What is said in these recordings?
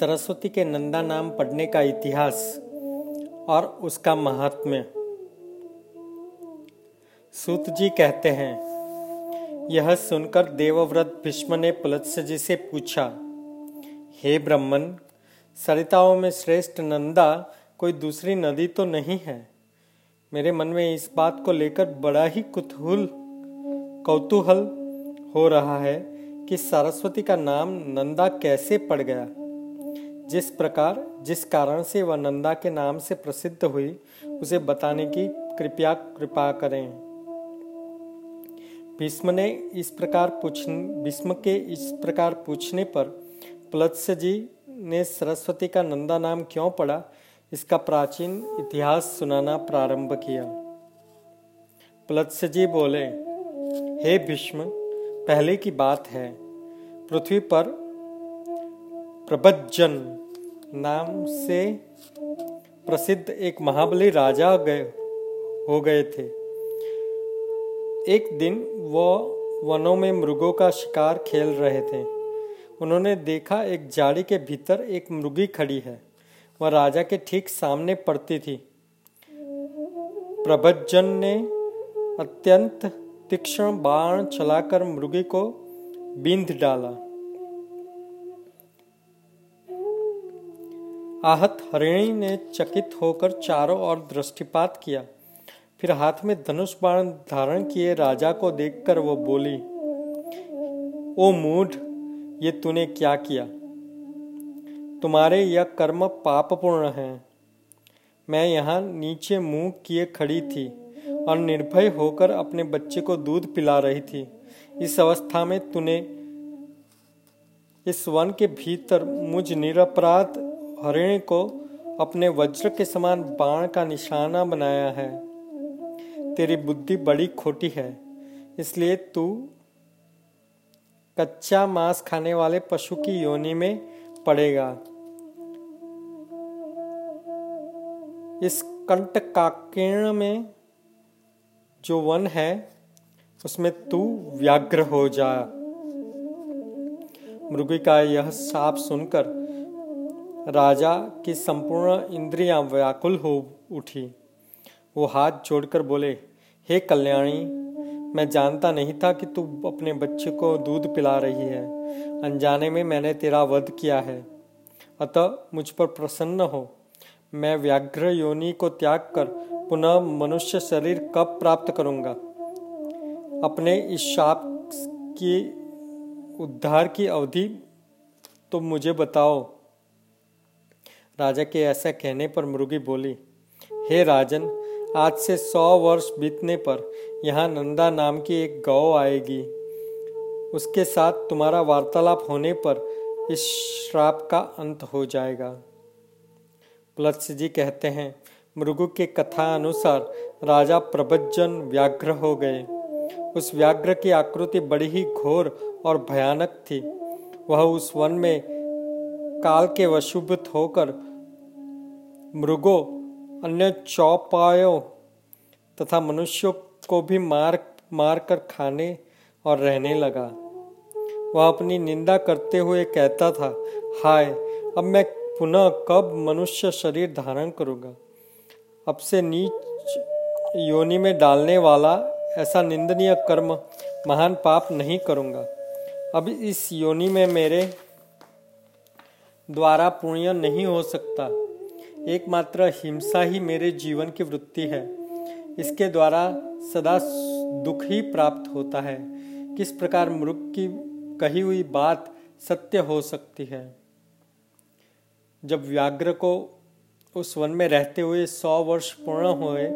सरस्वती के नंदा नाम पढ़ने का इतिहास और उसका महात्म्य। सूत जी कहते हैं, यह सुनकर देवव्रत भीष्म ने पुलत्स्य जी से पूछा, हे ब्रह्मन, सरिताओं में श्रेष्ठ नंदा कोई दूसरी नदी तो नहीं है? मेरे मन में इस बात को लेकर बड़ा ही कुतूहल, कौतूहल हो रहा है कि सरस्वती का नाम नंदा कैसे पड़ गया? जिस प्रकार, जिस कारण से वह नंदा के नाम से प्रसिद्ध हुई, उसे बताने की कृपया कृपा करें। भीष्म ने इस प्रकार भीष्म के इस प्रकार पूछने पर प्लत्स्य जी ने सरस्वती का नंदा नाम क्यों पड़ा इसका प्राचीन इतिहास सुनाना प्रारंभ किया। प्लत्स्य जी बोले, हे भीष्म, पहले की बात है, पृथ्वी पर प्रबज्जन नाम से प्रसिद्ध एक महाबली राजा गए, हो गए थे। एक दिन वह वनों में मृगों का शिकार खेल रहे थे। उन्होंने देखा एक जाड़ी के भीतर एक मृगी खड़ी है। वह राजा के ठीक सामने पड़ती थी। प्रभजन ने अत्यंत तीक्ष्ण बाण चलाकर मृगी को बिंद डाला। आहत हरिणी ने चकित होकर चारों ओर दृष्टिपात किया। फिर हाथ में धनुष बाण धारण किए राजा को देखकर वो बोली, ओ मूढ़, ये तूने क्या किया? तुम्हारे यह कर्म पापपूर्ण है। मैं यहाँ नीचे मुँह किए खड़ी थी और निर्भय होकर अपने बच्चे को दूध पिला रही थी। इस अवस्था में तूने, इस वन के भीतर मुझ निरपराध हरिणी को अपने वज्र के समान बाण का निशाना बनाया है। तेरी बुद्धि बड़ी खोटी है, इसलिए तू कच्चा मांस खाने वाले पशु की योनि में पड़ेगा। इस कंटकाकीर्ण में जो वन है, उसमें तू व्याघ्र हो जा। मृगी का यह साप सुनकर राजा की संपूर्ण इंद्रियाँ व्याकुल हो उठी। वो हाथ जोड़कर बोले, हे कल्याणी, मैं जानता नहीं था कि तू अपने बच्चे को दूध पिला रही है। अनजाने में मैंने तेरा वध किया है। अतः मुझ पर प्रसन्न हो। मैं व्याघ्र योनि को त्याग कर पुनः मनुष्य शरीर कब प्राप्त करूँगा? अपने इस शाप की उद्धार की अवधि तो मुझे बताओ। राजा के ऐसा कहने पर मृगी बोली, हे राजन, आज से सौ वर्ष बीतने पर यहाँ नंदा नाम की एक गौ आएगी। उसके साथ तुम्हारा वार्तालाप होने पर इस श्राप का अंत हो जाएगा प्लत्स जी कहते हैं मृगु के कथा अनुसार राजा प्रभजन व्याघ्र हो गए। उस व्याघ्र की आकृति बड़ी ही घोर और भयानक थी। वह उस वन में काल के वशुभूत होकर मृगों, अन्य चौपायों तथा मनुष्यों को भी मार मार कर खाने और रहने लगा। वह अपनी निंदा करते हुए कहता था, हाय, अब मैं पुनः कब मनुष्य शरीर धारण करूँगा? अब से नीच योनि में डालने वाला ऐसा निंदनीय कर्म महान पाप नहीं करूँगा। अब इस योनि में मेरे द्वारा पुण्य नहीं हो सकता। एकमात्र हिंसा ही मेरे जीवन की वृत्ति है। इसके द्वारा सदा दुख ही प्राप्त होता है। किस प्रकार मृग की कही हुई बात सत्य हो सकती है? जब व्याघ्र को उस वन में रहते हुए सौ वर्ष पूर्ण हुए,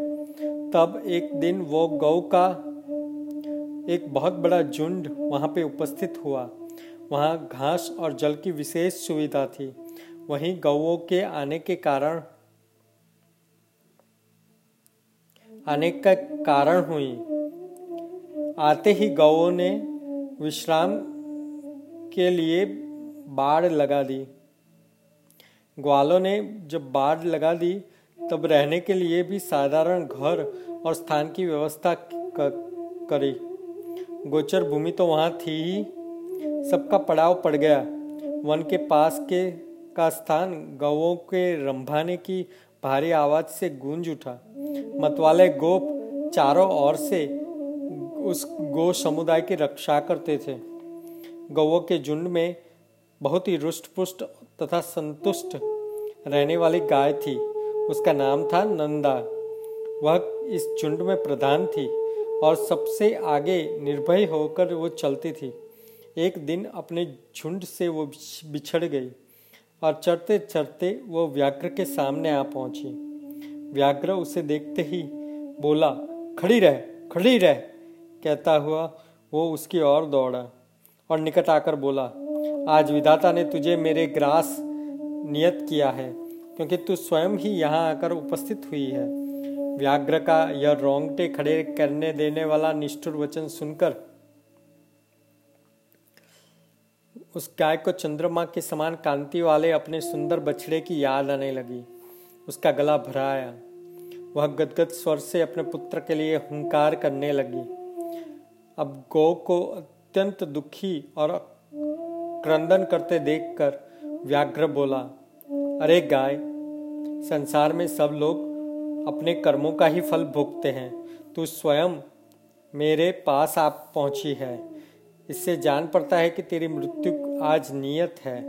तब एक दिन वो गौ का एक बहुत बड़ा झुंड वहाँ पे उपस्थित हुआ। वहाँ घास और जल की विशेष सुविधा थी। वहीं गौओं के आने के कारण, आने का कारण हुई। आते ही गौओं ने विश्राम के लिए बाढ़ लगा दी। ग्वालों ने जब बाढ़ लगा दी, तब रहने के लिए भी साधारण घर और स्थान की व्यवस्था करी। गोचर भूमि तो वहाँ थी ही। सबका पड़ाव पड़ गया। वन के पास के का स्थान गवों के रंभाने की भारी आवाज़ से गूंज उठा। मतवाले गोप चारों ओर से उस गो समुदाय की रक्षा करते थे। गौों के झुंड में बहुत ही रुष्ट पुष्ट तथा संतुष्ट रहने वाली गाय थी। उसका नाम था नंदा। वह इस झुंड में प्रधान थी और सबसे आगे निर्भय होकर वो चलती थी। एक दिन अपने झुंड से वो बिछड़ गई। और चढ़ते चढ़ते वो व्याघ्र के सामने आ पहुँची। व्याघ्र उसे देखते ही बोला, खड़ी रह खड़ी रह। कहता हुआ वो उसकी ओर दौड़ा और निकट आकर बोला, आज विधाता ने तुझे मेरे ग्रास नियत किया है, क्योंकि तू स्वयं ही यहाँ आकर उपस्थित हुई है। व्याघ्र का यह रोंगटे खड़े करने देने वाला निष्ठुर वचन सुनकर उस गाय को चंद्रमा के समान कांति वाले अपने सुंदर बछड़े की याद आने लगी। उसका गला भराया। वह गदगद स्वर से अपने पुत्र के लिए हुंकार करने लगी। अब गौ को अत्यंत दुखी और क्रंदन करते देखकर व्याघ्र बोला, अरे गाय, संसार में सब लोग अपने कर्मों का ही फल भोगते हैं। तू स्वयं मेरे पास आप पहुँची है। इससे जान पड़ता है कि तेरी मृत्यु आज नियत है।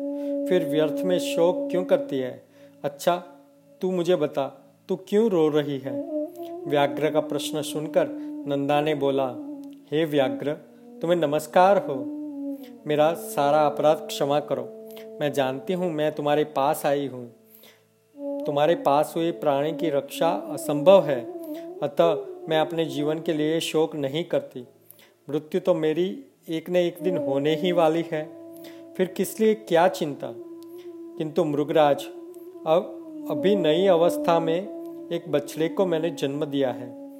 फिर व्यर्थ में शोक क्यों करती है? अच्छा तू मुझे बता, तू क्यों रो रही है? व्याघ्र का प्रश्न सुनकर नंदा ने बोला, हे व्याघ्र, तुम्हें नमस्कार हो। मेरा सारा अपराध क्षमा करो। मैं जानती हूँ मैं तुम्हारे पास आई हूँ। तुम्हारे पास हुए प्राणी की रक्षा असंभव है। अतः मैं अपने जीवन के लिए शोक नहीं करती। मृत्यु तो मेरी एक न एक दिन होने ही वाली है। फिर किस लिए क्या चिंता? किंतु मृगराज, अब, अभी नई अवस्था में एक बछड़े को मैंने जन्म दिया है।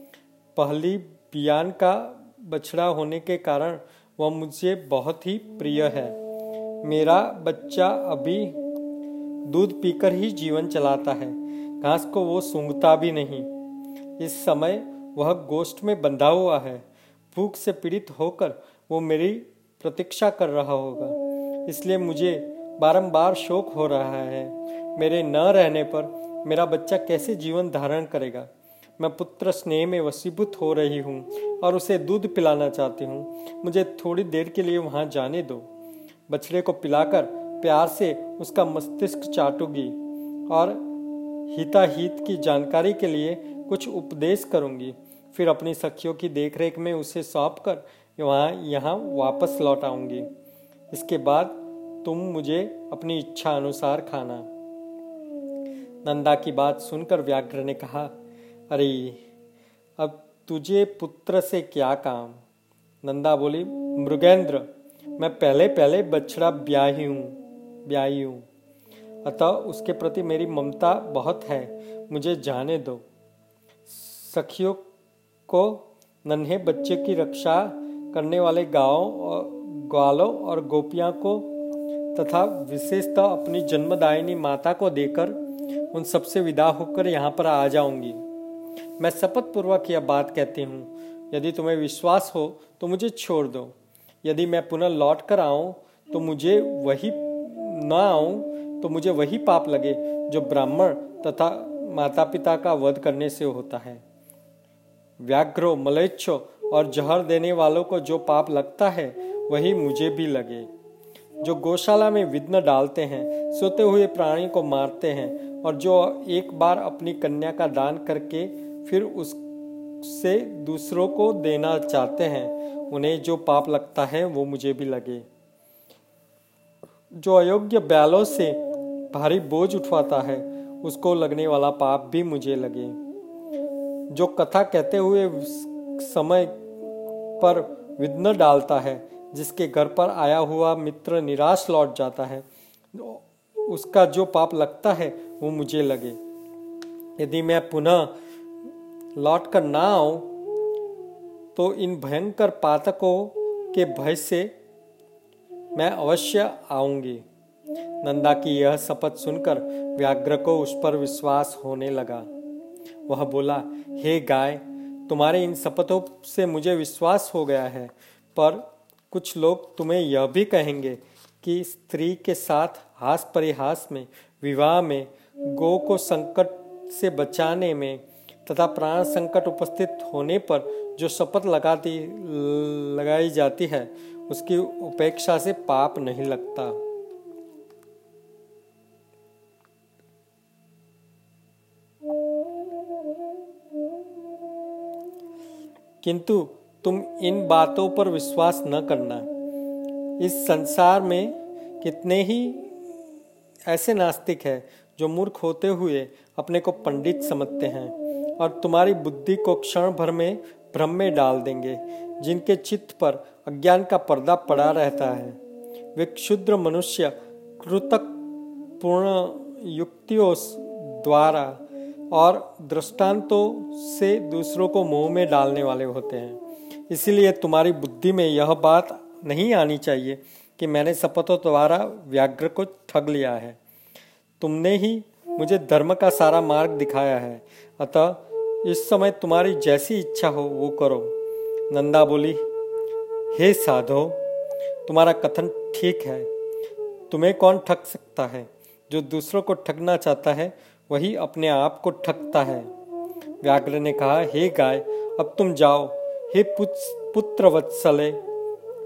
पहली बियान का बछड़ा होने के कारण वह मुझे बहुत ही प्रिय है। मेरा बच्चा अभी दूध पीकर ही जीवन चलाता है। घास को वो सूंघता भी नहीं। इस समय वह गोष्ठ में बंधा हुआ है। भूख से पीड़ित होकर वो मेरी प्रतीक्षा कर रहा होगा। इसलिए मुझे बारंबार शोक हो रहा है। मेरे न रहने पर मेरा बच्चा कैसे जीवन धारण करेगा? मैं पुत्र स्नेह में वसीभूत हो रही हूँ और उसे दूध पिलाना चाहती हूँ। मुझे थोड़ी देर के लिए वहाँ जाने दो। बछड़े को पिलाकर प्यार से उसका मस्तिष्क चाटूँगी और हिताहित की जानकारी के लिए कुछ उपदेश करूँगी। फिर अपनी सखियों की देखरेख में उसे सौंप कर वहाँ यहाँ वापस लौट आऊँगी। इसके बाद तुम मुझे अपनी इच्छा अनुसार खाना। नंदा की बात सुनकर व्याघ्र ने कहा, अरे, अब तुझे पुत्र से क्या काम? नंदा बोली, मृगेंद्र, मैं पहले पहले बछड़ा ब्याही हूँ ब्याई हूँ। अतः उसके प्रति मेरी ममता बहुत है, मुझे जाने दो। सखियों को नन्हे बच्चे की रक्षा करने वाले गाँव ग्वालों और गोपियाँ को तथा विशेषतः अपनी जन्मदायिनी माता को देकर उन सबसे विदा होकर यहाँ पर आ जाऊँगी। मैं शपथ पूर्वक यह बात कहती हूँ। यदि तुम्हें विश्वास हो तो मुझे छोड़ दो। यदि मैं पुनः लौट कर आऊँ तो मुझे वही न आऊँ तो मुझे वही पाप लगे, जो ब्राह्मण तथा माता पिता का वध करने से होता है। व्याघ्रो, मलेच्छो और जहर देने वालों को जो पाप लगता है वही मुझे भी लगे। जो गौशाला में विघ्न डालते हैं, सोते हुए प्राणी को मारते हैं और जो एक बार अपनी कन्या का दान करके फिर उससे दूसरों को देना चाहते हैं, उन्हें जो पाप लगता है वो मुझे भी लगे। जो अयोग्य बैलों से भारी बोझ उठवाता है, उसको लगने वाला पाप भी मुझे लगे। जो कथा कहते हुए समय पर विघ्न डालता है जिसके घर पर आया हुआ मित्र निराश लौट जाता है, उसका जो पाप लगता है, वो मुझे लगे। यदि मैं पुनः लौट कर ना आऊँ तो इन भयंकर पातकों के भय से मैं अवश्य आऊँगी। नंदा की यह शपथ सुनकर व्याघ्र को उस पर विश्वास होने लगा। वह बोला, हे गाय, तुम्हारे इन शपथों से मुझे विश्वास हो गया है, पर कुछ लोग तुम्हें यह भी कहेंगे कि स्त्री के साथ हास परिहास में, विवाह में, गो को संकट से बचाने में तथा प्राण संकट उपस्थित होने पर जो शपथ लगाती, लगाई जाती है, उसकी उपेक्षा से पाप नहीं लगता। किंतु तुम इन बातों पर विश्वास न करना। इस संसार में कितने ही ऐसे नास्तिक हैं जो मूर्ख होते हुए अपने को पंडित समझते हैं और तुम्हारी बुद्धि को क्षण भर में भ्रम में डाल देंगे, जिनके चित्त पर अज्ञान का पर्दा पड़ा रहता है। वे क्षुद्र मनुष्य कृतक पूर्ण युक्तियों द्वारा और दृष्टांतों से दूसरों को मुँह में डालने वाले होते हैं। इसलिए तुम्हारी बुद्धि में यह बात नहीं आनी चाहिए कि मैंने शपथों द्वारा व्याघ्र को ठग लिया है। तुमने ही मुझे धर्म का सारा मार्ग दिखाया है। अतः इस समय तुम्हारी जैसी इच्छा हो, वो करो। नंदा बोली, हे साधो, तुम्हारा कथन ठीक है। तुम्हें कौन ठग सकता है? जो दूसरों को ठगना चाहता है, वही अपने आप को ठगता है। व्याघ्र ने कहा, हे गाय, अब तुम जाओ। हे पुत्र वत्सले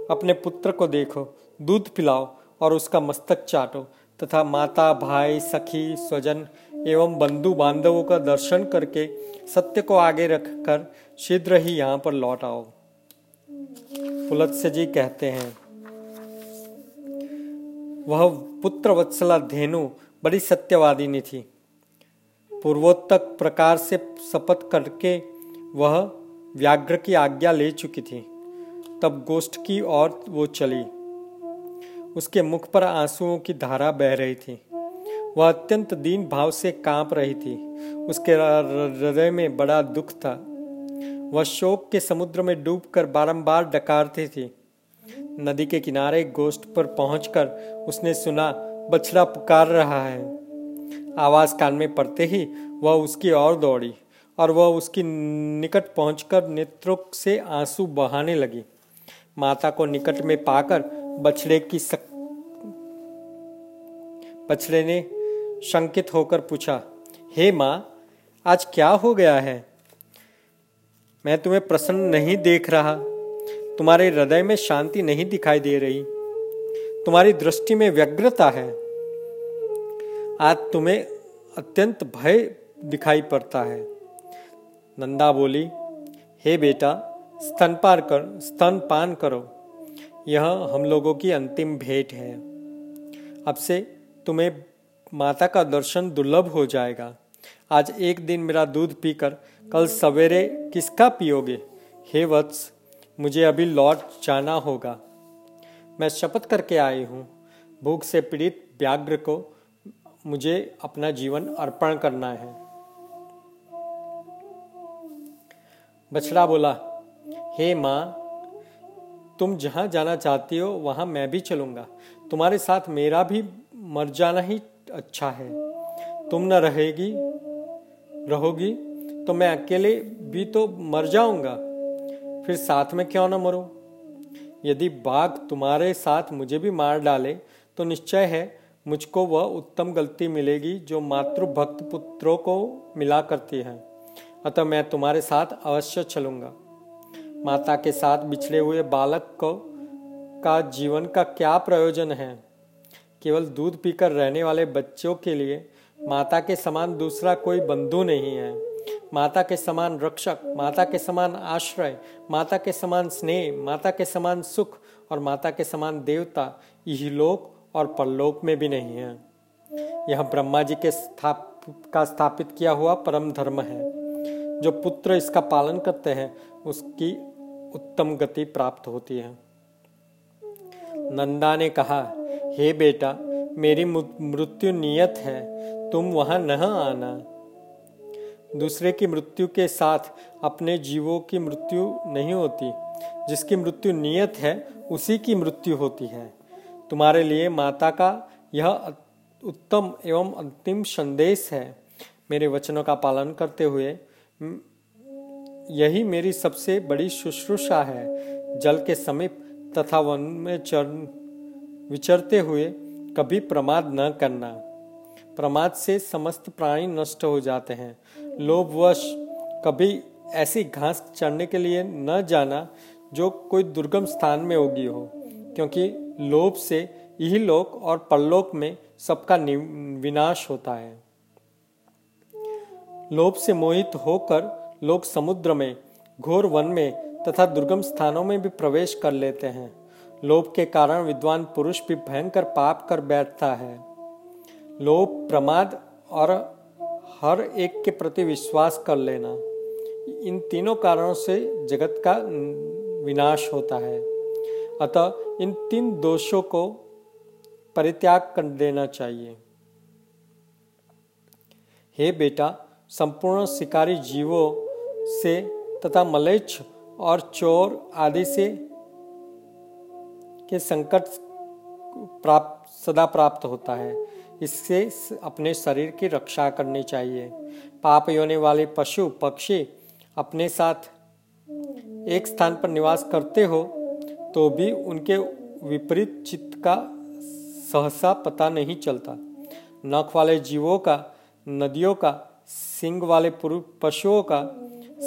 अपने पुत्र को देखो, दूध पिलाओ और उसका मस्तक चाटो, तथा माता, भाई, सखी, स्वजन एवं बंधु बांधवों का दर्शन करके सत्य को आगे रखकर शीघ्र ही यहाँ पर लौट आओ। जी कहते हैं, वह पुत्र वत्सला धेनु बड़ी सत्यवादिनी थी पूर्वोत्तक प्रकार से शपथ करके वह व्याघ्र की आज्ञा ले चुकी थी। तब गोष्ठ की ओर वो चली। उसके मुख पर आंसुओं की धारा बह रही थी। वह अत्यंत दीन भाव से काँप रही थी। उसके हृदय में बड़ा दुख था। वह शोक के समुद्र में डूबकर बारंबार डकारती थी। नदी के किनारे गोष्ठ पर पहुंचकर उसने सुना, बछड़ा पुकार रहा है। आवाज़ कान में पड़ते ही वह उसकी ओर दौड़ी। और वह उसकी निकट पहुंचकर नेत्रों से आँसू बहाने लगी। माता को निकट में पाकर बछड़े की सक... बछड़े ने शंकित होकर पूछा, हे माँ, आज क्या हो गया है? मैं तुम्हें प्रसन्न नहीं देख रहा। तुम्हारे हृदय में शांति नहीं दिखाई दे रही। तुम्हारी दृष्टि में व्यग्रता है। आज तुम्हें अत्यंत भय दिखाई पड़ता है। नंदा बोली, हे बेटा, स्तन स्तनपान कर स्तनपान करो। यह हम लोगों की अंतिम भेंट है। अब से तुम्हें माता का दर्शन दुर्लभ हो जाएगा। आज एक दिन मेरा दूध पीकर कल सवेरे किसका पियोगे? हे वत्स, मुझे अभी लौट जाना होगा। मैं शपथ करके आई हूँ। भूख से पीड़ित व्याघ्र को मुझे अपना जीवन अर्पण करना है। बछड़ा बोला, हे माँ, तुम जहाँ जाना चाहती हो, वहाँ मैं भी चलूँगा। तुम्हारे साथ मेरा भी मर जाना ही अच्छा है। तुम न रहेगी, रहोगी तो मैं अकेले भी तो मर जाऊँगा। फिर साथ में क्यों न मरूं? यदि बाघ तुम्हारे साथ मुझे भी मार डाले तो निश्चय है मुझको वह उत्तम गलती मिलेगी, जो मातृभक्त पुत्रों को मिला करती है। अतः मैं तुम्हारे साथ अवश्य चलूँगा। माता के साथ बिछड़े हुए बालक को का जीवन का क्या प्रयोजन है? केवल दूध पीकर रहने वाले बच्चों के लिए माता के समान दूसरा कोई बंधु नहीं है। माता के समान रक्षक, माता के समान आश्रय, माता के समान स्नेह, माता के समान सुख और माता के समान देवता यही लोक और परलोक में भी नहीं है। यह ब्रह्मा जी के स्थाप, का स्थापित किया हुआ परम धर्म है। जो पुत्र इसका पालन करते हैं, उसकी उत्तम गति प्राप्त होती है। नंदा ने कहा, हे बेटा, मेरी मृत्यु नियत है, तुम वहाँ न आना। दूसरे की मृत्यु के साथ अपने जीवों की मृत्यु नहीं होती। जिसकी मृत्यु नियत है, उसी की मृत्यु होती है। तुम्हारे लिए माता का यह उत्तम एवं अंतिम संदेश है। मेरे वचनों का पालन करते हुए यही मेरी सबसे बड़ी शुश्रूषा है। जल के समीप तथा वन में चरण विचरते हुए कभी प्रमाद न करना। प्रमाद से समस्त प्राणी नष्ट हो जाते हैं। लोभवश कभी ऐसी घास चढ़ने के लिए न जाना जो कोई दुर्गम स्थान में होगी हो, क्योंकि लोभ से यही लोक और परलोक में सबका विनाश होता है। लोभ से मोहित होकर लोग समुद्र में, घोर वन में तथा दुर्गम स्थानों में भी प्रवेश कर लेते हैं। लोभ के कारण विद्वान पुरुष भी भयंकर पाप कर बैठता है। लोभ, प्रमाद और हर एक के प्रति विश्वास कर लेना। इन तीनों कारणों से जगत का विनाश होता है। अतः इन तीन दोषों को परित्याग कर देना चाहिए। हे बेटा संपूर्ण शिकारी जीवों से तथा मलेच्छ और चोर आदि से के संकट प्राप्त, सदा प्राप्त होता है। इससे अपने शरीर की रक्षा करनी चाहिए। पाप योने वाले पशु, पक्षी अपने साथ एक स्थान पर निवास करते हो तो भी उनके विपरीत चित्त का सहसा पता नहीं चलता। नख वाले जीवों का, नदियों का सिंग वाले पशुओं का,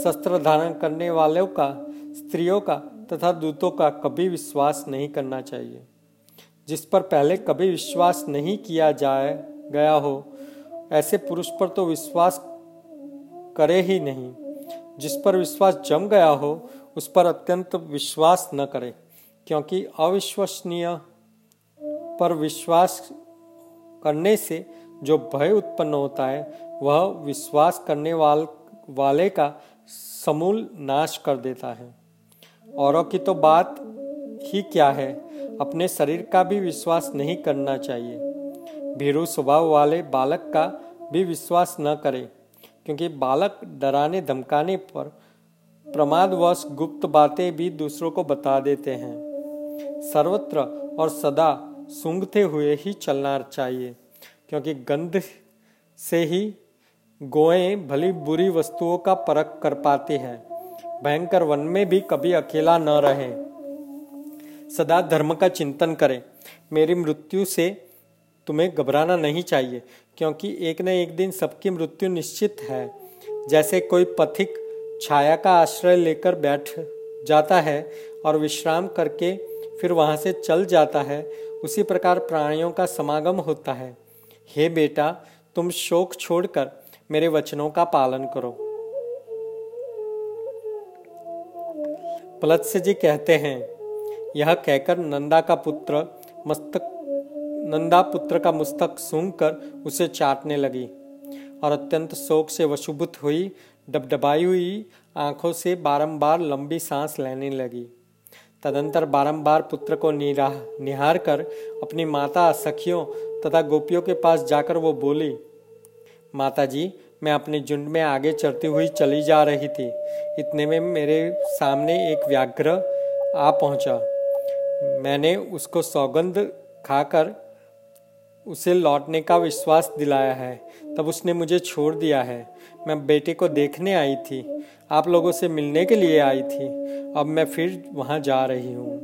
शस्त्र धारण करने वालों का, स्त्रियों का तथा दूतों का कभी विश्वास नहीं करना चाहिए। जिस पर पहले कभी विश्वास नहीं किया जाए, गया हो, ऐसे पुरुष पर तो विश्वास करे ही नहीं। जिस पर विश्वास जम गया हो, उस पर अत्यंत विश्वास न करे, क्योंकि अविश्वसनीय पर विश्वास करने से जो भय उत्पन्न होता है, वह विश्वास करने वाल, वाले का समूल नाश कर देता है। औरों की तो बात ही क्या है? अपने शरीर का भी विश्वास नहीं करना चाहिए। भीरू स्वभाव वाले बालक का भी विश्वास न करे, क्योंकि बालक डराने, धमकाने पर प्रमादवश गुप्त बातें भी दूसरों को बता देते हैं। सर्वत्र और सदा सूंघते हुए ही चलना चाहिए। क्योंकि गंध से ही गोएँ भली बुरी वस्तुओं का परख कर पाती हैं। भयंकर वन में भी कभी अकेला न रहे। सदा धर्म का चिंतन करें। मेरी मृत्यु से तुम्हें घबराना नहीं चाहिए, क्योंकि एक न एक दिन सबकी मृत्यु निश्चित है। जैसे कोई पथिक छाया का आश्रय लेकर बैठ जाता है और विश्राम करके फिर वहाँ से चल जाता है, उसी प्रकार प्राणियों का समागम होता है। हे बेटा, तुम शोक छोड़कर मेरे वचनों का पालन करो। पलत्स्य जी कहते हैं, यह कहकर नंदा का पुत्र मस्तक, नंदा पुत्र का मस्तक सूंघ कर उसे चाटने लगी और अत्यंत शोक से वशुभुत हुई, डबडबाई हुई, आँखों से बारंबार लंबी सांस लेने लगी। तदंतर बारंबार पुत्र को निराह निहार कर अपनी माता, सखियों तथा गोपियों के पास जाकर वो बोली माता जी मैं अपने झुंड में आगे चढ़ती हुई चली जा रही थी। इतने में मेरे सामने एक व्याघ्र आ पहुँचा। मैंने उसको सौगंध खाकर उसे लौटने का विश्वास दिलाया है। तब उसने मुझे छोड़ दिया है। मैं बेटे को देखने आई थी। आप लोगों से मिलने के लिए आई थी। अब मैं फिर वहाँ जा रही हूँ।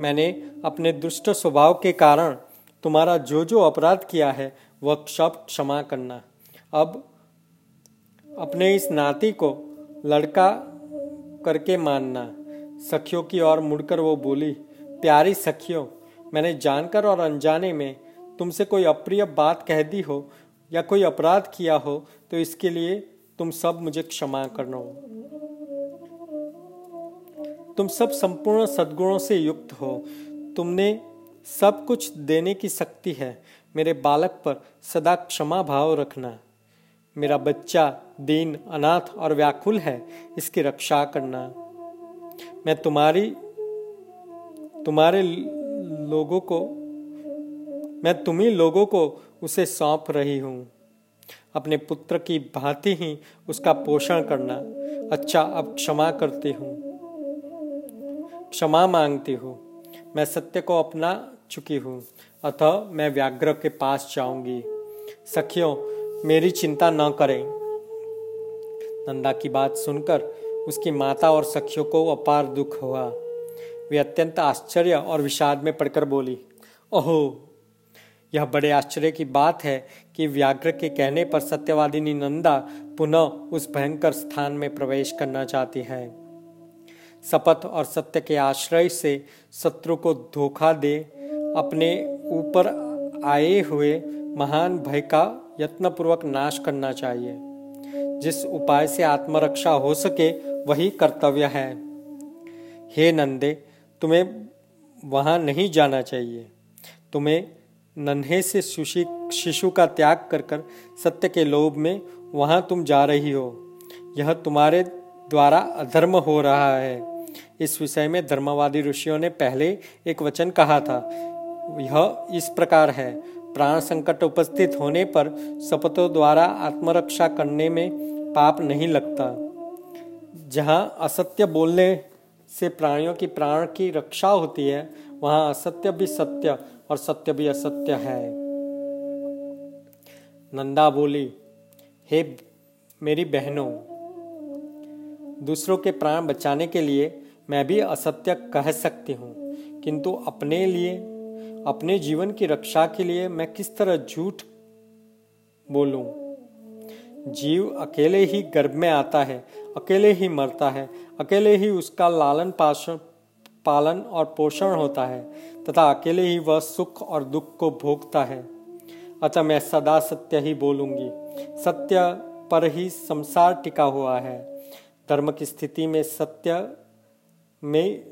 मैंने अपने दुष्ट स्वभाव के कारण तुम्हारा जो जो अपराध किया है, वह सब क्षमा करना। अब अपने इस नाती को लड़का करके मानना। सखियों की ओर मुड़कर वो बोली, प्यारी सखियों, मैंने जानकर और अनजाने में तुमसे कोई अप्रिय बात कह दी हो या कोई अपराध किया हो तो इसके लिए तुम सब मुझे क्षमा करना। हो तुम सब संपूर्ण सद्गुणों से युक्त हो। तुमने सब कुछ देने की शक्ति है। मेरे बालक पर सदा क्षमा भाव रखना। मेरा बच्चा दीन, अनाथ और व्याकुल है, इसकी रक्षा करना। मैं तुम्हारी, तुम्हारे लोगों को, मैं तुम्ही लोगों को उसे सौंप रही हूँ। अपने पुत्र की भांति ही उसका पोषण करना। अच्छा अब क्षमा करती हूँ। क्षमा मांगती हूँ। मैं सत्य को अपना चुकी हूँ। अतः मैं व्याघ्र के पास जाऊँगी। सखियों, मेरी चिंता न करें। नंदा की बात सुनकर उसकी माता और सखियों को अपार दुख हुआ। वे अत्यंत आश्चर्य और विषाद में पड़कर बोली, ओहो, यह बड़े आश्चर्य की बात है कि व्याघ्र के कहने पर सत्यवादिनी नंदा पुनः उस भयंकर स्थान में प्रवेश करना चाहती है। शपथ और सत्य के आश्रय से शत्रु को धोखा दे अपने ऊपर आए हुए महान भय का यत्नपूर्वक नाश करना चाहिए। जिस उपाय से आत्मरक्षा हो सके, वही कर्तव्य है। हे नंदे, तुम्हें वहाँ नहीं जाना चाहिए। तुम्हें नन्हे से शिशु का त्याग कर कर सत्य के लोभ में वहाँ तुम जा रही हो। यह तुम्हारे द्वारा अधर्म हो रहा है। इस विषय में धर्मवादी ऋषियों ने पहले एक वचन कहा था। यह इस प्रकार है। प्राण संकट उपस्थित होने पर शपथों द्वारा आत्मरक्षा करने में पाप नहीं लगता। जहाँ असत्य बोलने से प्राणियों की प्राण की रक्षा होती है, वहाँ असत्य भी सत्य और सत्य भी असत्य है। नंदा बोली, हे मेरी बहनों, दूसरों के प्राण बचाने के लिए मैं भी असत्य कह सकती हूँ, किंतु अपने लिए, अपने जीवन की रक्षा के लिए मैं किस तरह झूठ बोलूँ? जीव अकेले ही गर्भ में आता है, अकेले ही मरता है, अकेले ही उसका लालन पालन पालन और पोषण होता है, तथा अकेले ही वह सुख और दुख को भोगता है। अतः मैं सदा सत्य ही बोलूँगी। सत्य पर ही संसार टिका हुआ है। धर्म की स्थिति में सत्य में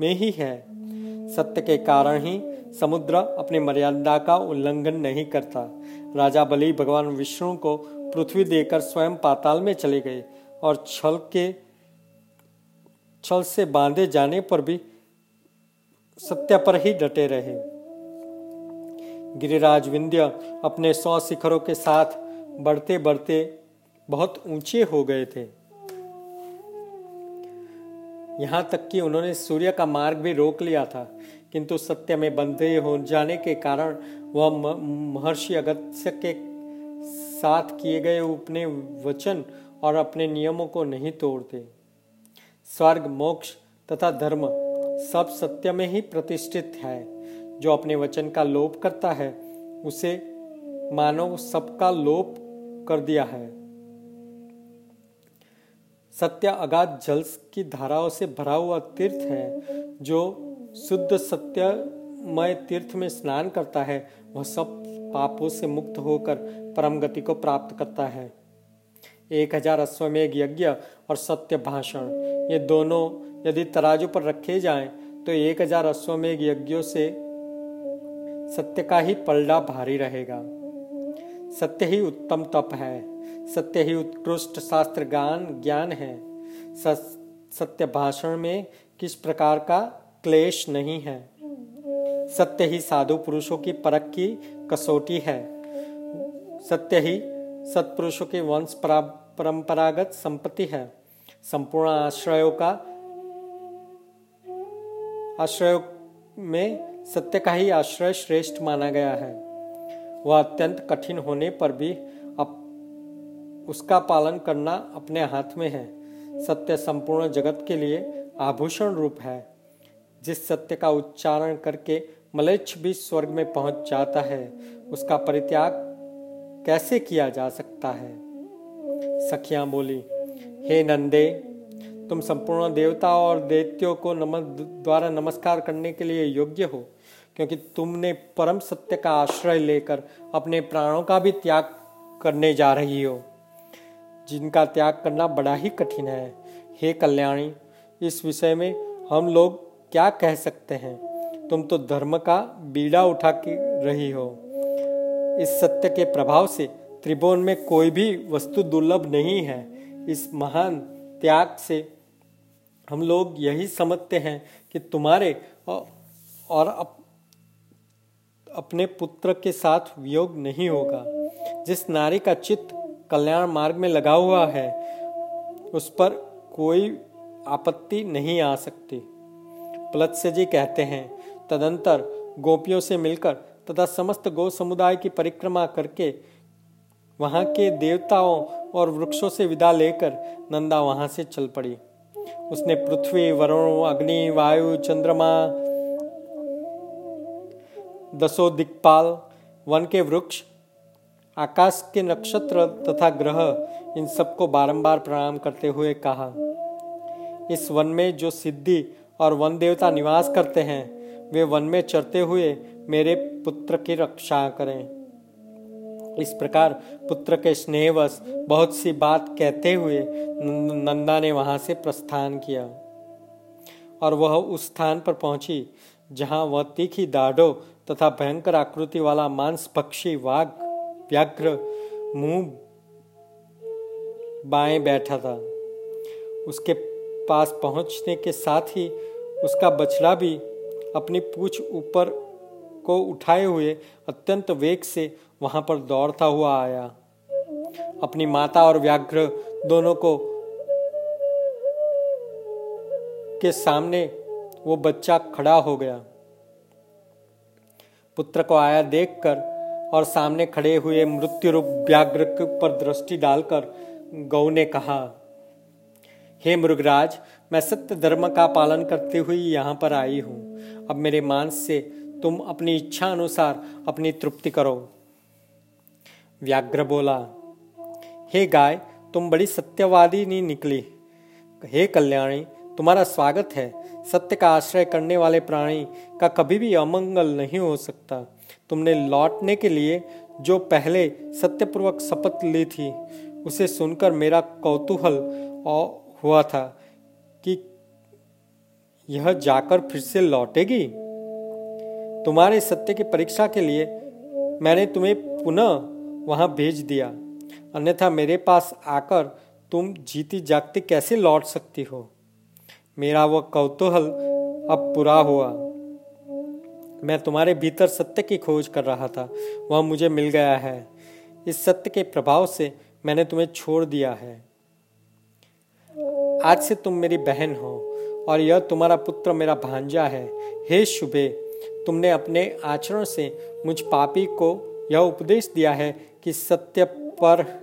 में ही है। सत्य के कारण ही समुद्र अपनी मर्यादा का उल्लंघन नहीं करता। राजा बलि भगवान विष्णु को पृथ्वी देकर स्वयं पाताल में चले गए और छल के छल से बांधे जाने पर भी सत्य पर ही डटे रहे। गिरिराज विंध्य अपने सौ शिखरों के साथ बढ़ते बढ़ते बहुत ऊँचे हो गए थे। यहाँ तक कि उन्होंने सूर्य का मार्ग भी रोक लिया था, किंतु सत्य में बंधे हो जाने के कारण वह महर्षि अगत्य के साथ किए गए अपने वचन और अपने नियमों को नहीं तोड़ते। स्वर्ग, मोक्ष तथा धर्म सब सत्य में ही प्रतिष्ठित है। जो अपने वचन का लोप करता है, उसे मानव सबका लोप कर दिया है। सत्य अगाध जल की धाराओं से भरा हुआ तीर्थ है, जो शुद्ध सत्यमय तीर्थ में स्नान करता है, वह सब पापों से मुक्त होकर परम गति को प्राप्त करता है। एक हज़ार अश्वमेघ यज्ञ और सत्य भाषण। ये दोनों यदि तराजू पर रखे जाएँ तो एक हज़ार अश्वमेघ यज्ञों से सत्य का ही पलड़ा भारी रहेगा। सत्य ही उत्तम तप है। सत्य ही उत्कृष्ट शास्त्र गान, ज्ञान है। सत्य भाषण में किस प्रकार का क्लेश नहीं है। सत्य ही साधु पुरुषों की परख की कसौटी है। सत्य ही सत्पुरुषों के वंश परंपरागत संपत्ति है। संपूर्ण आश्रयों का आश्रय में सत्य का ही आश्रय श्रेष्ठ माना गया है। वह अत्यंत कठिन होने पर भी उसका पालन करना अपने हाथ में है। सत्य संपूर्ण जगत के लिए आभूषण रूप है, जिस सत्य का उच्चारण करके मलेच्छ भी स्वर्ग में पहुँच जाता है, उसका परित्याग कैसे किया जा सकता है? सखियाँ बोली, हे नंदे, तुम संपूर्ण देवता और दैत्यों को नम, द्वारा नमस्कार करने के लिए योग्य हो, क्योंकि तुमने परम सत्य का आश्रय लेकर अपने प्राणों का भी त्याग करने जा रही हो। जिनका त्याग करना बड़ा ही कठिन है। हे कल्याणी, इस विषय में हम लोग क्या कह सकते हैं? तुम तो धर्म का बीड़ा उठा के रही हो। इस सत्य के प्रभाव से त्रिभुवन में कोई भी वस्तु दुर्लभ नहीं है। इस महान त्याग से हम लोग यही समझते हैं कि तुम्हारे और अप, अपने पुत्र के साथ वियोग नहीं होगा। जिस नारी का चित्त कल्याण मार्ग में लगा हुआ है उस पर कोई आपत्ति नहीं आ सकती। प्लत्स्य जी कहते हैं तदंतर गोपियों से मिलकर तथा समस्त गौ समुदाय की परिक्रमा करके वहाँ के देवताओं और वृक्षों से विदा लेकर नंदा वहाँ से चल पड़ी। उसने पृथ्वी, वरुण, अग्नि, वायु, चंद्रमा दसो दिक्पाल वन के वृक्ष, आकाश के नक्षत्र तथा ग्रह, इन सबको बारंबार प्रणाम करते हुए कहा, इस वन में जो सिद्धि और वन देवता निवास करते हैं, वे वन में चरते हुए मेरे पुत्र की रक्षा करें। इस प्रकार पुत्र के स्नेहवश बहुत सी बात कहते हुए नंदा ने वहाँ से प्रस्थान किया। और वह उस स्थान पर पहुँची, जहाँ वह तीखी दाढ़ो तथा भयंकर आकृति वाला मांस पक्षी वाघ, व्याघ्र, मुँह बाएँ बैठा था। उसके पास पहुँचने के साथ ही उसका बछड़ा भी अपनी पूछ ऊपर को उठाए हुए अत्यंत वेग से वहाँ पर दौड़ता हुआ आया। अपनी माता और व्याघ्र दोनों को के सामने वो बच्चा खड़ा हो गया। पुत्र को आया देखकर और सामने खड़े हुए मृत्यु रूप व्याघ्र पर दृष्टि डालकर गौ ने कहा, हे मृगराज, मैं सत्य धर्म का पालन करते हुए यहाँ पर आई हूँ। अब मेरे मांस से तुम अपनी इच्छा अनुसार अपनी तृप्ति करो। व्याघ्र बोला, हे गाय, तुम बड़ी सत्यवादी नहीं निकली। हे कल्याणी, तुम्हारा स्वागत है। सत्य का आश्रय करने वाले प्राणी का कभी भी अमंगल नहीं हो सकता। तुमने लौटने के लिए जो पहले सत्यपूर्वक शपथ ली थी, उसे सुनकर मेरा कौतूहल हुआ था कि यह जाकर फिर से लौटेगी? तुम्हारे सत्य की परीक्षा के लिए मैंने तुम्हें पुनः वहाँ भेज दिया। अन्यथा मेरे पास आकर तुम जीती जागती कैसे लौट सकती हो? मेरा वह कौतूहल अब पूरा हुआ। मैं तुम्हारे भीतर सत्य की खोज कर रहा था। वह मुझे मिल गया है। इस सत्य के प्रभाव से मैंने तुम्हें छोड़ दिया है। आज से तुम मेरी बहन हो और यह तुम्हारा पुत्र मेरा भांजा है। हे शुभे तुमने अपने आचरण से मुझ पापी को यह उपदेश दिया है कि सत्य पर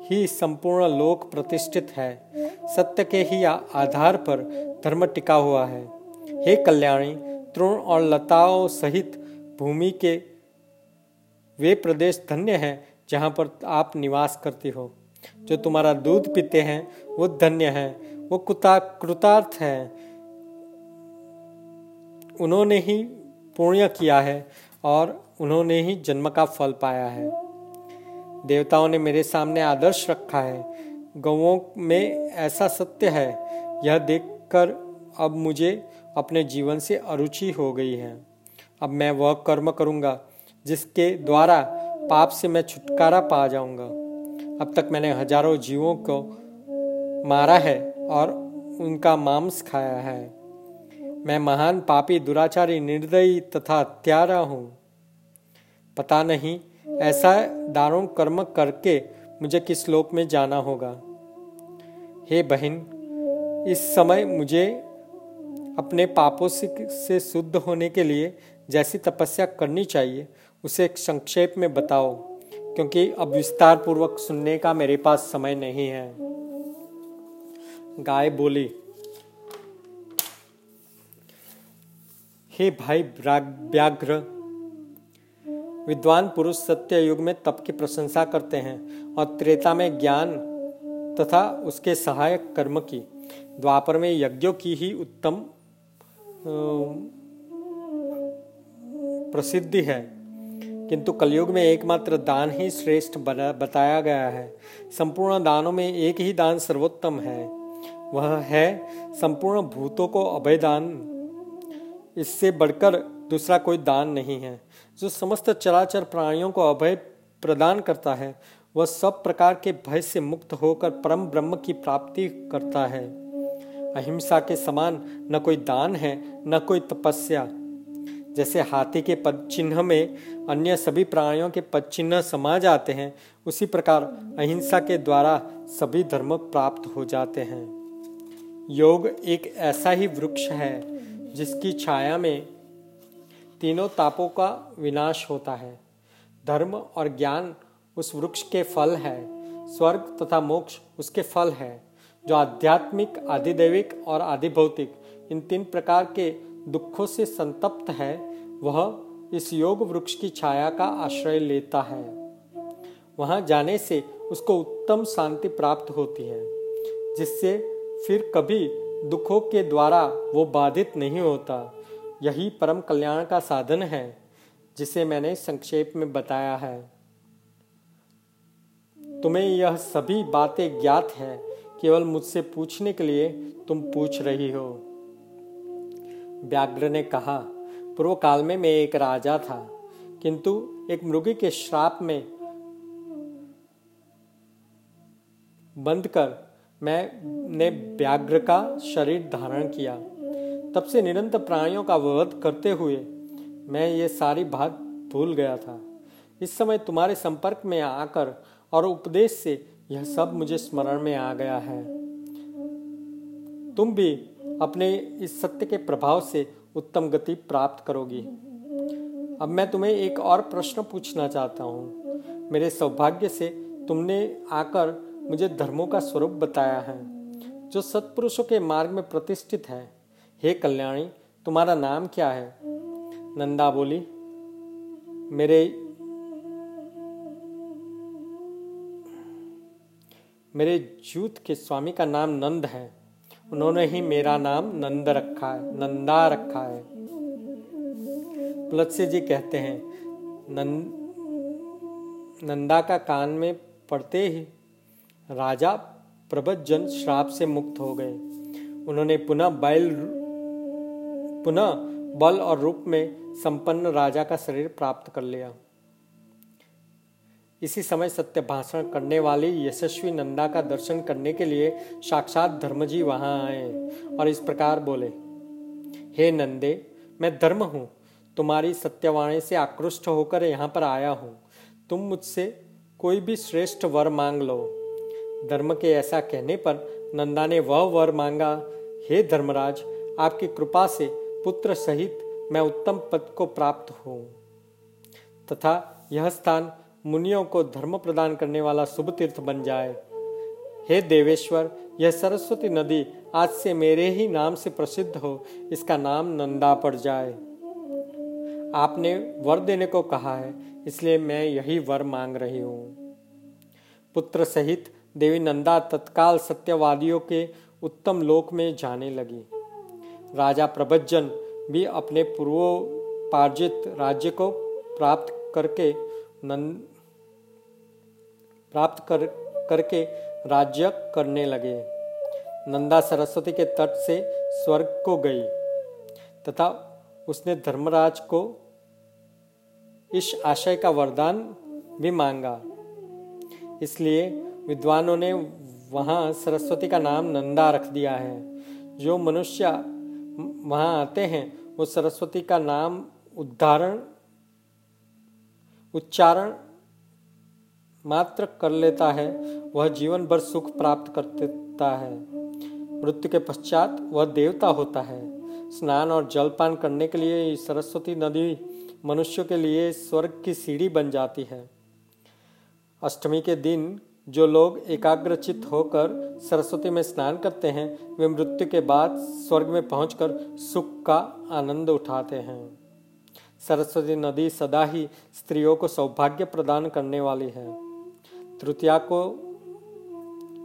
ही संपूर्ण लोक प्रतिष्ठित है। सत्य के ही आधार पर धर्म टिका हुआ है। हे कल्याणी, तृण और लताओं सहित भूमि के वे प्रदेश धन्य हैं जहाँ पर आप निवास करती हो। जो तुम्हारा दूध पीते हैं, वो धन्य है। वो कुता कृतार्थ है। उन्होंने ही पुण्य किया है और उन्होंने ही जन्म का फल पाया है। देवताओं ने मेरे सामने आदर्श रखा है। गौों में ऐसा सत्य है, यह देखकर अब मुझे अपने जीवन से अरुचि हो गई है। अब मैं वह कर्म करूँगा जिसके द्वारा पाप से मैं छुटकारा पा जाऊँगा। अब तक मैंने हज़ारों जीवों को मारा है और उनका मांस खाया है। मैं महान पापी दुराचारी निर्दयी तथा हत्यारा हूँ। पता नहीं, ऐसा दारुण कर्म करके मुझे किस लोक में जाना होगा। हे बहन, इस समय मुझे अपने पापों से शुद्ध होने के लिए जैसी तपस्या करनी चाहिए, उसे संक्षेप में बताओ, क्योंकि अब विस्तार पूर्वक सुनने का मेरे पास समय नहीं है। गाय बोली हे भाई व्याघ्र, विद्वान पुरुष सत्य युग में तप की प्रशंसा करते हैं और त्रेता में ज्ञान तथा उसके सहायक कर्म की। द्वापर में यज्ञों की ही उत्तम प्रसिद्धि है। किंतु कलयुग में एकमात्र दान ही श्रेष्ठ बताया गया है। संपूर्ण दानों में एक ही दान सर्वोत्तम है। वह है संपूर्ण भूतों को अभय दान इससे बढ़कर दूसरा कोई दान नहीं है। जो समस्त चराचर प्राणियों को अभय प्रदान करता है, वह सब प्रकार के भय से मुक्त होकर परम ब्रह्म की प्राप्ति करता है। अहिंसा के समान न कोई दान है, न कोई तपस्या। जैसे हाथी के पद चिन्ह में अन्य सभी प्राणियों के पद चिन्ह समा जाते हैं, उसी प्रकार अहिंसा के द्वारा सभी धर्म प्राप्त हो जाते हैं। योग एक ऐसा ही वृक्ष है जिसकी छाया में तीनों तापों का विनाश होता है। धर्म और ज्ञान उस वृक्ष के फल है। स्वर्ग तथा मोक्ष उसके फल है, जो आध्यात्मिक, आधिदैविक और आधिभौतिक, इन तीन प्रकार के दुखों से संतप्त है, वह इस योग वृक्ष की छाया का आश्रय लेता है। वहाँ जाने से उसको उत्तम शांति प्राप्त होती है, जिससे फिर कभी दुखों के द्वारा वो बाधित नहीं होता। यही परम कल्याण का साधन है, जिसे मैंने संक्षेप में बताया है। तुम्हें यह सभी बातें ज्ञात है, केवल मुझसे पूछने के लिए तुम पूछ रही हो। व्याघ्र ने कहा पूर्व काल में मैं एक राजा था, किंतु एक मृगी के श्राप में बंद कर मैंने व्याघ्र का शरीर धारण किया। तब से निरंतर प्राणियों का वध करते हुए मैं ये सारी बात भूल गया था। इस समय तुम्हारे संपर्क में आकर और उपदेश से यह सब मुझे स्मरण में आ गया है। तुम भी अपने इस सत्य के प्रभाव से उत्तम गति प्राप्त करोगी। अब मैं तुम्हें एक और प्रश्न पूछना चाहता हूँ। मेरे सौभाग्य से तुमने आकर मुझे धर्मों का स्वरूप बताया है, जो सत्पुरुषों के मार्ग में प्रतिष्ठित है। हे कल्याणी, तुम्हारा नाम क्या है? नंदा बोली, मेरे मेरे जूत के स्वामी का नाम नंद है। उन्होंने ही मेरा नाम नंद रखा है, नंदा रखा है। पुलत्स्य जी कहते हैं, नंद, नंदा का कान में पड़ते ही राजा प्रभजन श्राप से मुक्त हो गए। उन्होंने पुनः बैल पुनः बल और रूप में संपन्न राजा का शरीर प्राप्त कर लिया। इसी समय सत्य भाषण करने वाली यशस्वी नंदा का दर्शन करने के लिए साक्षात धर्मजी वहाँ आए और इस प्रकार बोले, हे नंदे, मैं धर्म हूँ। तुम्हारी सत्यवाणी से आकृष्ट होकर यहाँ पर आया हूँ। तुम मुझसे कोई भी श्रेष्ठ वर मांग लो। धर्म के ऐसा कहने पर नंदा ने वह वर मांगा, हे धर्मराज, आपकी कृपा से पुत्र सहित मैं उत्तम पद को प्राप्त हूँ। तथा यह स्थान मुनियों को धर्म प्रदान करने वाला शुभ तीर्थ बन जाए। हे देवेश्वर, यह सरस्वती नदी आज से मेरे ही नाम से प्रसिद्ध हो, इसका नाम नंदा पड़ जाए। आपने वर देने को कहा है, इसलिए मैं यही वर मांग रही हूँ। पुत्र सहित देवी नंदा तत्काल सत्यवादियों के उत्तम लोक में जाने लगी। राजा प्रभजन भी अपने पूर्वोपार्जित राज्य को प्राप्त करके नंद प्राप्त कर, करके राज्य करने लगे। नंदा सरस्वती के तट से स्वर्ग को गई तथा उसने धर्मराज को इस आशय का वरदान भी मांगा। इसलिए विद्वानों ने वहाँ सरस्वती का नाम नंदा रख दिया है। जो मनुष्य वहाँ आते हैं, वो सरस्वती का नाम उद्धारण, उच्चारण मात्र कर लेता है। वह जीवन भर सुख प्राप्त करता है। मृत्यु के पश्चात वह देवता होता है। स्नान और जलपान करने के लिए सरस्वती नदी मनुष्यों के लिए स्वर्ग की सीढ़ी बन जाती है। अष्टमी के दिन जो लोग एकाग्रचित होकर सरस्वती में स्नान करते हैं, वे मृत्यु के बाद स्वर्ग में पहुंचकर सुख का आनंद उठाते हैं। सरस्वती नदी सदा ही स्त्रियों को सौभाग्य प्रदान करने वाली है। तृतीया को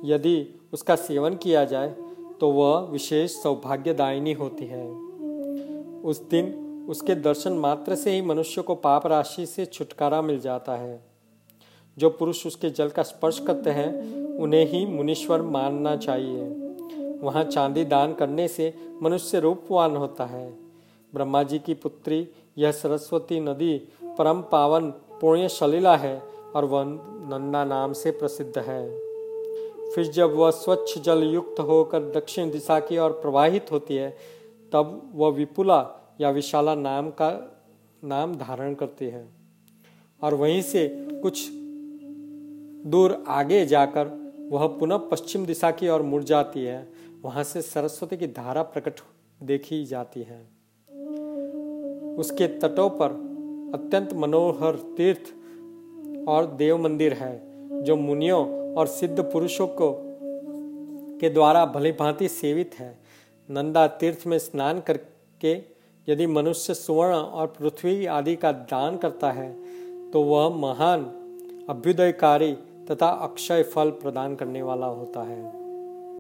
यदि उसका सेवन किया जाए तो वह विशेष सौभाग्यदायिनी होती है। उस दिन उसके दर्शन मात्र से ही मनुष्य को पाप राशि से छुटकारा मिल जाता है। जो पुरुष उसके जल का स्पर्श करते हैं, उन्हें ही मुनीश्वर मानना चाहिए। वहाँ चांदी दान करने से मनुष्य रूपवान होता है। ब्रह्मा जी की पुत्री यह सरस्वती नदी परम पावन पुण्य शलीला है और वह नंदा नाम से प्रसिद्ध है। फिर जब वह स्वच्छ जल युक्त होकर दक्षिण दिशा की ओर प्रवाहित होती है, तब वह विपुला या विशाला नाम का नाम धारण करती है। और वहीं से कुछ दूर आगे जाकर वह पुनः पश्चिम दिशा की ओर मुड़ जाती है। वहाँ से सरस्वती की धारा प्रकट देखी जाती है। उसके तटों पर अत्यंत मनोहर तीर्थ और देव मंदिर है, जो मुनियों और सिद्ध पुरुषों को, के द्वारा भली भांति सेवित है। नंदा तीर्थ में स्नान करके यदि मनुष्य सुवर्ण और पृथ्वी आदि का दान करता है तो वह महान, अभ्युदयकारी तथा अक्षय फल प्रदान करने वाला होता है।